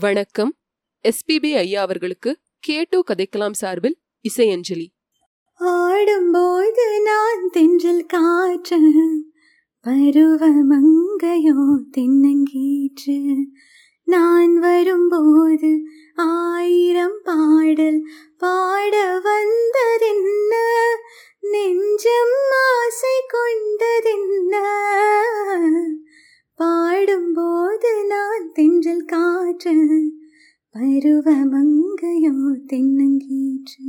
வணக்கம். எஸ்பிபி ஐயா அவர்களுக்கு கேட்டோ கதைக்கலாம் சார்பில் இசையஞ்சலி. ஆடும்போது நான் தென்றல் காற்று பருவமங்கையோ தென்னங்கீற்று. நான் வரும்போது ஆயிரம் பாடல் பாட வந்ததென்ன? நெஞ்சம் ஆசை கொண்டதென்ன? பாடும்போது தென்றல் காற்று பருவமங்கையோ தென்னங்கீற்று.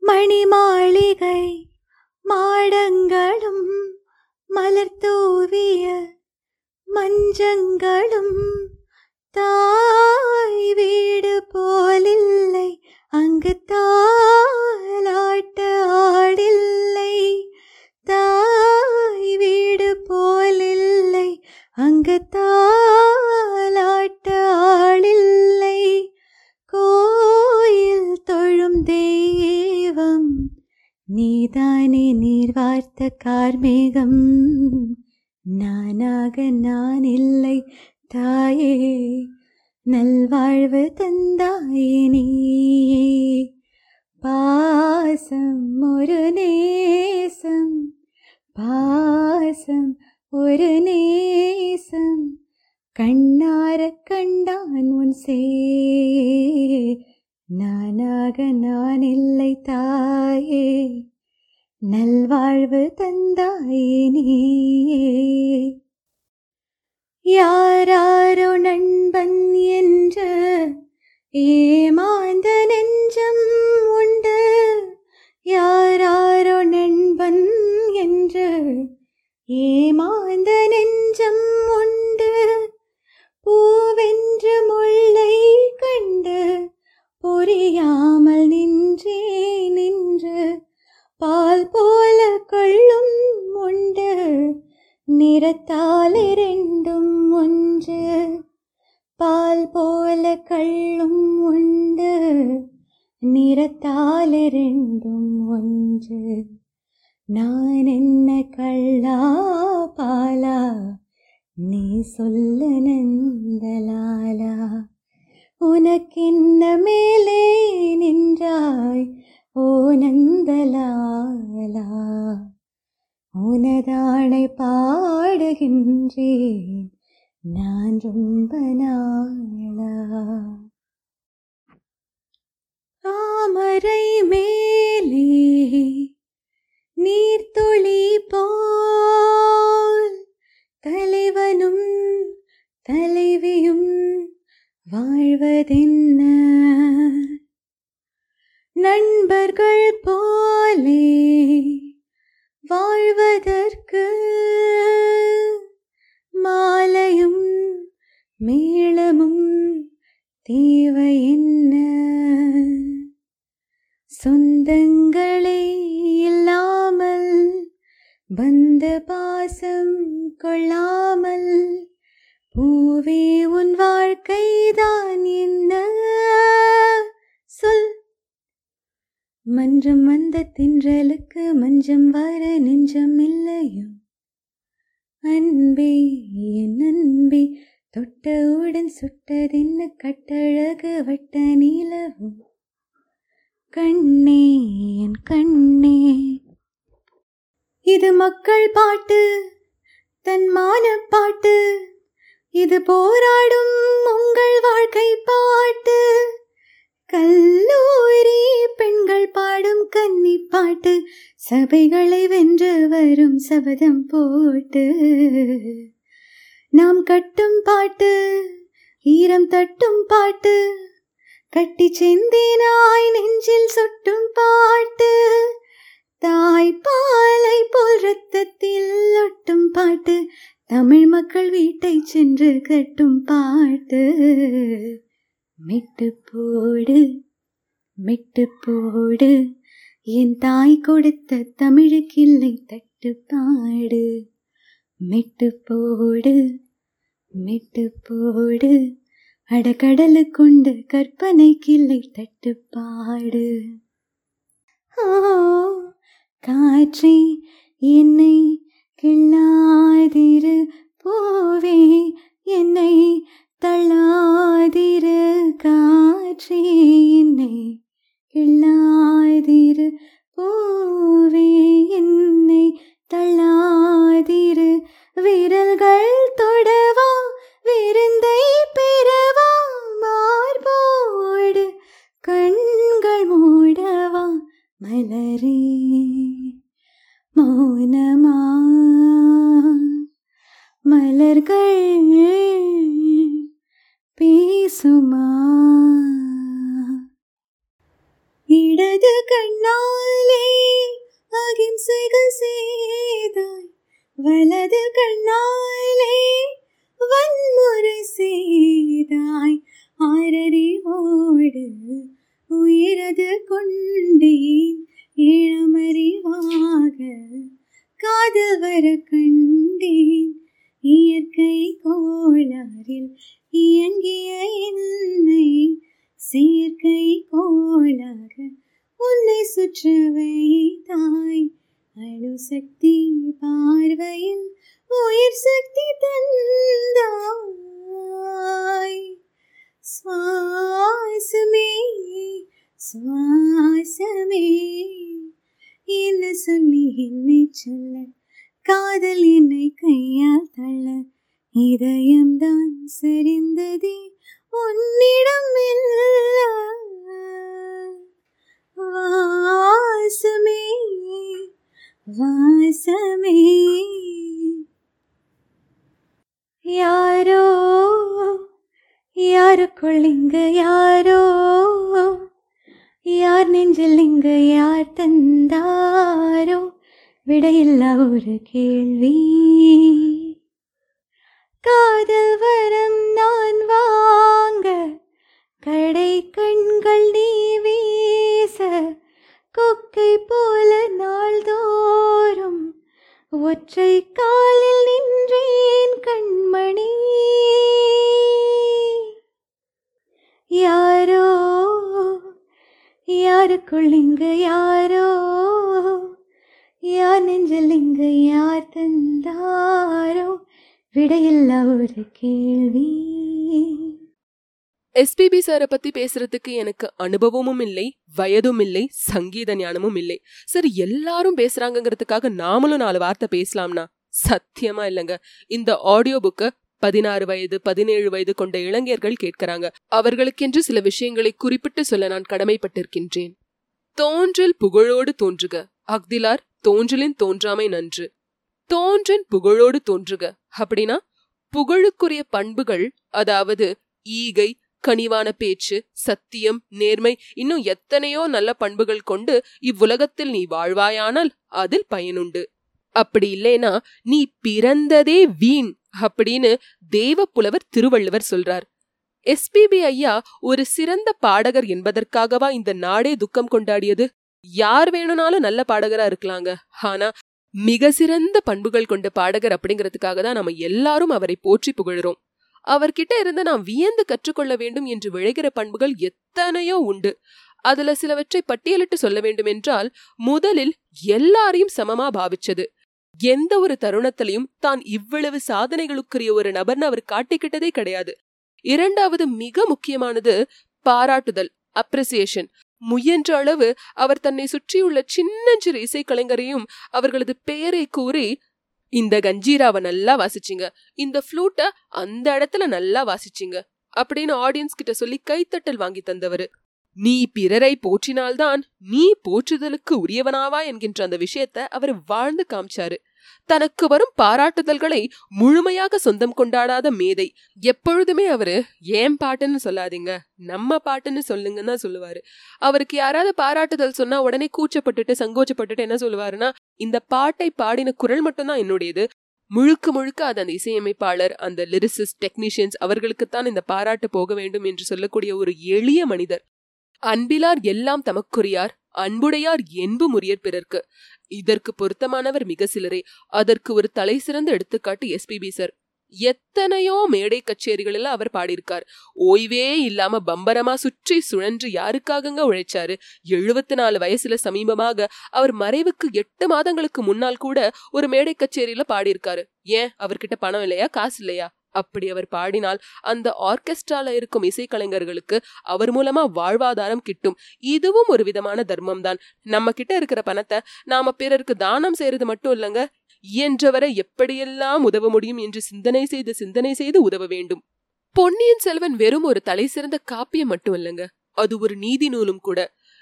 மணி மாளிகை மாடங்களும் மலர் தூவிய மஞ்சங்களும் தாய் மேகம் நானாக நான் இல்லை தாயே நல்வாழ்வு தந்தாயே நீயே பாசம் ஒரு நேசம் பாசம் ஒரு நேசம் கண்ணார கண்டான் உன் சே நானாக நான் இல்லை தாயே நல்வாழ்வு தந்தாயே நீயே. யாராரோ நண்பன் என்று ஏமாந்த நெஞ்சம் உண்டு. யாராரோ நண்பன் என்று ஏமாந்த நெஞ்சம் உண்டு. பூவென்று முல்லை கண்டு புரியாமல் நின்றே நின்று பால் போல கொள்ளும் உண்டு நிறத்தால் இரண்டும் ஒன்று. பால் போல கள்ளும் உண்டு நிறத்தால் இரண்டும் ஒன்று. நான் என்ன கள்ளா பாலா நீ சொல்ல நந்தலாலா. உனக்கென்ன மேலே நின்றாய் ஓ நந்தலாலா உனதானை பாடுகின்றேன் நான் ரொம்ப நாளா தாமரை மேலே நீர்த்துளி போல் தலைவனும் தலைவியும் வாழ்வதென்ன? நண்பர்கள் போலே வாழ்வதற்கு மாலையும் மேளமும் தேவை என்ன சொந்தங்களே இல்லாமல் பந்த பாசம் கொள்ளாமல் பூவே உன் வாழ்க்கைதான் மன்றம் வந்த தின்றலுக்கு மஞ்சம் வர நெஞ்சம் இல்லையோ அன்பே என் அன்பே தொட்டவுடன் சுட்டதென்ன கட்டழகு வட்ட நீலவும். கண்ணே என் கண்ணே. இது மக்கள் பாட்டு தன்மான பாட்டு. இது போராடும் உங்கள் வாழ்க்கை பாட்டு. கல்லூரி பெண்கள் பாடும் கன்னி பாட்டு சபைகளை வென்று வரும் சபதம் போட்டு. நாம் கட்டும் பாட்டு ஈரம் தட்டும் பாட்டு கட்டி செந்தினாய் நெஞ்சில் சுட்டும் பாட்டு தாய் பாலை போல் ரத்தத்தில் ஒட்டும் பாட்டு தமிழ் மக்கள் வீட்டை சென்று கட்டும் பாட்டு. மெட்டு போடு மெட்டு போடு. என் தாய் கொடுத்த தமிழுக்கில்லை தட்டு பாடு மெட்டு போடு மெட்டு போடு. அடக்கடலு அடக்கடலுக்குண்டு கற்பனைக்கில்லை தட்டு பாடு ஓ காற்றே என்னை கிள்ளாதிரு போவே. என்னை தள்ளாதிரு காற்றே என்னை கிள்ளாதிரு பூவே என்னை தள்ளாதிரு விரல்கள் தொடவா விருந்தை பெறவா மார்போடு கண்கள் மூடவா மலரே மௌனமா. மலர்கள் உயிரது கொண்டேன். இளமறிவாக காதல் வர கண்டேன். இயற்கை கோளாறில் இயங்கிய என்னை செயற்கை கோளாக உன்னை சுற்ற வைத்தாய். அணுசக்தி பார்வையில் உயிர் சக்தி காதல் என்னை கையால் தள்ள. இதயம்தான் சரிந்ததே உன்னிடம் வாசமே வாசமே. யாரோ யாருக்குள் இங்கு யாரோ? யார் நெஞ்சில் இங்கு யார் தந்தா? விடையில்லா ஒரு கேள்வி. காதல் யார் இங்கு யார் தந்தாரோ விடையில்லா ஒரு கேள்வி எஸ்பிபி சாரை பத்தி பேசுறதுக்கு எனக்கு அனுபவமும் இல்லை வயதும் இல்லை சங்கீத ஞானமும் இல்லை. சரி எல்லாரும் பேசுறாங்கங்கிறதுக்காக நாமளும் நாலு வார்த்தை பேசலாம்னா சத்தியமா இல்லைங்க. இந்த ஆடியோ புக்கு பதினாறு வயது பதினேழு வயது கொண்ட இளைஞர்கள் கேட்கிறாங்க. அவர்களுக்கென்று சில விஷயங்களை குறிப்பிட்டு சொல்ல நான் கடமைப்பட்டிருக்கின்றேன். தோன்றல் புகழோடு தோன்றுக. அக்திலார் தோன்றலின் தோன்றாமை நன்று. தோன்றன் புகழோடு தோன்றுக. அப்படின்னா புகழுக்குரிய பண்புகள் அதாவது ஈகை கனிவான பேச்சு சத்தியம் நேர்மை இன்னும் எத்தனையோ நல்ல பண்புகள் கொண்டு இவ்வுலகத்தில் நீ வாழ்வாயானால் அதில் பயனுண்டு. அப்படி இல்லைனா நீ பிறந்ததே வீண் அப்படின்னு தேவ புலவர் திருவள்ளுவர் சொல்றார். எஸ்பிபி ஐயா ஒரு சிறந்த பாடகர் என்பதற்காகவா இந்த நாடே துக்கம் கொண்டாடியது? யார் வேணும்னாலும் நல்ல பாடகரா இருக்கலாங்க. ஆனா மிக சிறந்த பண்புகள் கொண்ட பாடகர் அப்படிங்கிறதுக்காக தான் நம்ம எல்லாரும் அவரை போற்றி புகழறோம். அவர்கிட்ட இருந்து நாம் வியந்து கற்றுக்கொள்ள வேண்டும் என்று விளைகிற பண்புகள் எத்தனையோ உண்டு. அதுல சிலவற்றை பட்டியலிட்டு சொல்ல வேண்டும் என்றால் முதலில் எல்லாரையும் சமமா பாவிச்சது. எந்த ஒரு தருணத்திலையும் தான் இவ்வளவு சாதனைகளுக்குரிய ஒரு நபர்னு அவர் காட்டிக்கிட்டதே கிடையாது. இரண்டாவது மிக முக்கியமானது பாராட்டுதல் அப்ரிசியேஷன் முயன்ற அளவு அவர் தன்னை சுற்றியுள்ள சின்னஞ்சிறு இசைக்கலைஞரையும் அவர்களது பெயரை கூறி இந்த கஞ்சீராவை நல்லா வாசிச்சிங்க. இந்த ஃப்ளூட்டை அந்த இடத்துல நல்லா வாசிச்சிங்க. அப்படின்னு ஆடியன்ஸ் கிட்ட சொல்லி கைத்தட்டல் வாங்கி தந்தவர். நீ பிறரை போற்றினால்தான் நீ போற்றுதலுக்கு உரியவனாவா? என்கின்ற அந்த விஷயத்த அவர் வாழ்ந்து காமிச்சாரு. தனக்கு வரும் பாராட்டுதல்களை முழுமையாக சொந்தம் கொண்டாடாத மேதை. எப்பொழுதுமே அவரு ஏன் பாட்டுன்னு சொல்லாதீங்க? நம்ம பாட்டுன்னு சொல்லுங்கன்னு தான் சொல்லுவாரு. அவருக்கு யாராவது பாராட்டுதல் சொன்னா உடனே கூச்சப்பட்டுட்டு சங்கோச்சப்பட்டுட்டு என்ன சொல்லுவாருன்னா இந்த பாட்டை பாடின குரல் மட்டும்தான் என்னுடையது. முழுக்க முழுக்க அது அந்த இசையமைப்பாளர் அந்த லிரிசிஸ்ட் டெக்னீஷியன்ஸ் அவர்களுக்குத்தான் இந்த பாராட்டு போக வேண்டும் என்று சொல்லக்கூடிய ஒரு எளிய மனிதர். அன்பிலார் எல்லாம் தமக்குரியார் அன்புடையார் என்பு முறியற் பிறர்க்கு. இதற்கு பொருத்தமானவர் மிக சிலரே. அதற்கு ஒரு தலை சிறந்த எடுத்துக்காட்டு எஸ்பிபி சார் எத்தனையோ மேடை கச்சேரிகளில் அவர் பாடியிருக்கார். ஓய்வே இல்லாம பம்பரமா சுற்றி சுழன்று யாருக்காகங்க உழைச்சாரு? எழுபத்தி நாலு வயசுல சமீபமாக அவர் மறைவுக்கு எட்டு மாதங்களுக்கு முன்னால் கூட ஒரு மேடை கச்சேரியில பாடியிருக்காரு. ஏன்? அவர்கிட்ட பணம் இல்லையா? காசு இல்லையா? அப்படி அவர் பாடினால் அந்த ஆர்கெஸ்ட்ரால இருக்கும் இசைக்கலைஞர்களுக்கு அவர் மூலமா வாழ்வாதாரம் கிட்டும். இதுவும் ஒரு விதமான தர்மம் தான் நம்ம கிட்ட இருக்கிற பணத்தை நாம பிறருக்கு தானம் செய்யறது மட்டும் இல்லைங்க இயன்றவரை எப்படியெல்லாம் உதவ முடியும் என்று சிந்தனை செய்து சிந்தனை செய்து உதவ வேண்டும். பொன்னியின் செல்வன் வெறும் ஒரு தலை சிறந்த காப்பியம் மட்டும் இல்லைங்க அது ஒரு நீதி நூலும் கூட.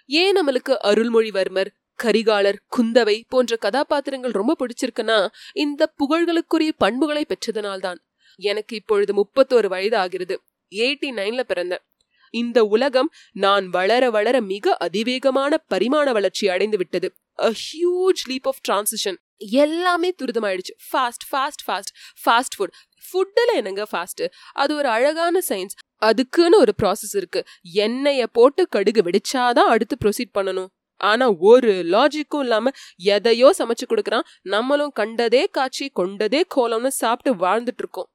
ஏன் நம்மளுக்கு அருள்மொழிவர்மர் கரிகாலர் குந்தவை போன்ற கதாபாத்திரங்கள் ரொம்ப பிடிச்சிருக்குன்னா இந்த புகழ்களுக்குரிய பண்புகளை பெற்றதனால்தான். எனக்கு இப்பொழுது முப்பத்தோரு வயது ஆகிறது எயிட்டி நைன்ல பிறந்தேன். இந்த உலகம் நான் வளர வளர மிக அதிவேகமான பரிமாண வளர்ச்சி அடைந்து விட்டது. A huge leap of transition எல்லாமே துரிதமாயிடுச்சு. Fast fast fast fast food ஃபுட்டில் என்னங்க ஃபாஸ்ட்டு அது ஒரு அழகான சயின்ஸ் அதுக்குன்னு ஒரு ப்ராசஸ் இருக்கு. எண்ணெயை போட்டு கடுகு வெடிச்சாதான் அடுத்து ப்ரொசீட் பண்ணணும். ஆனா ஒரு லாஜிக்கும் இல்லாம எதையோ சமைச்சு கொடுக்குறான். நம்மளும் கண்டதே காட்சி கொண்டதே கோலம்னு சாப்பிட்டு வாழ்ந்துட்டு இருக்கோம்.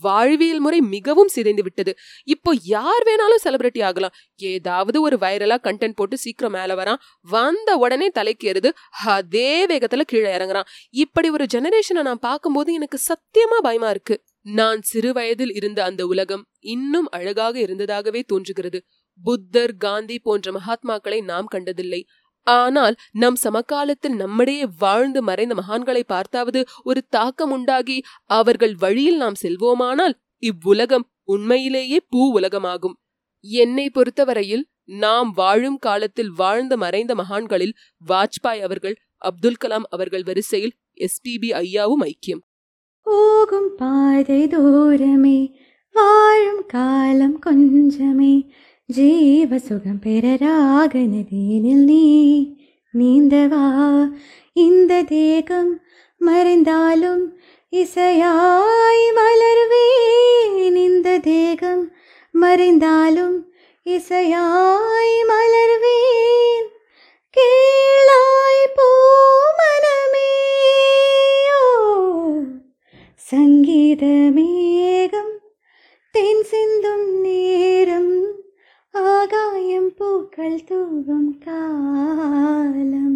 வாழ்வியல் முறை மிகவும் சிதைந்து விட்டது. இப்போ யார் வேணாலும் செலிபிரிட்டி ஆகலாம். ஏதாவது ஒரு வைரலா கண்டென்ட் போட்டு சீக்கிரம் மேல வரான். வந்த உடனே தலைக்கு ஏறுது. அதே வேகத்துல கீழே இறங்குறான். இப்படி ஒரு ஜெனரேஷனை நான் பார்க்கும்போது எனக்கு சத்தியமா பயமா இருக்கு. நான் சிறு வயதில் இருந்த அந்த உலகம் இன்னும் அழகாக இருந்ததாகவே தோன்றுகிறது. புத்தர் காந்தி போன்ற மகாத்மாக்களை நாம் கண்டதில்லை. ஆனால் நம் சமகாலத்தில் நம்மிடையே வாழ்ந்து மறைந்த மகான்களை பார்த்தாவது ஒரு தாக்கம் உண்டாகி அவர்கள் வழியில் நாம் செல்வோமானால் இவ்வுலகம் உண்மையிலேயே பூ உலகமாகும். என்னை பொறுத்தவரையில் நாம் வாழும் காலத்தில் வாழ்ந்த மறைந்த மகான்களில் வாஜ்பாய் அவர்கள் அப்துல் கலாம் அவர்கள் வரிசையில் எஸ்பிபி ஐயாவும் ஐக்கியம். போகும் பாதை தூரமே வாழும் காலம் கொஞ்சமே ஜீவ சுகம் பெறராக நதியினில் நீ நீந்தவா? இந்த தேகம் மறைந்தாலும் இசையாய் மலர்வேன். இந்த தேகம் மறைந்தாலும் இசையாய் மலர்வேன். கீழாய் பூமனமே ஓ சங்கீத மேகம் தென் சிந்தும் நீ പൂക്കൾ തൂകും കാലം.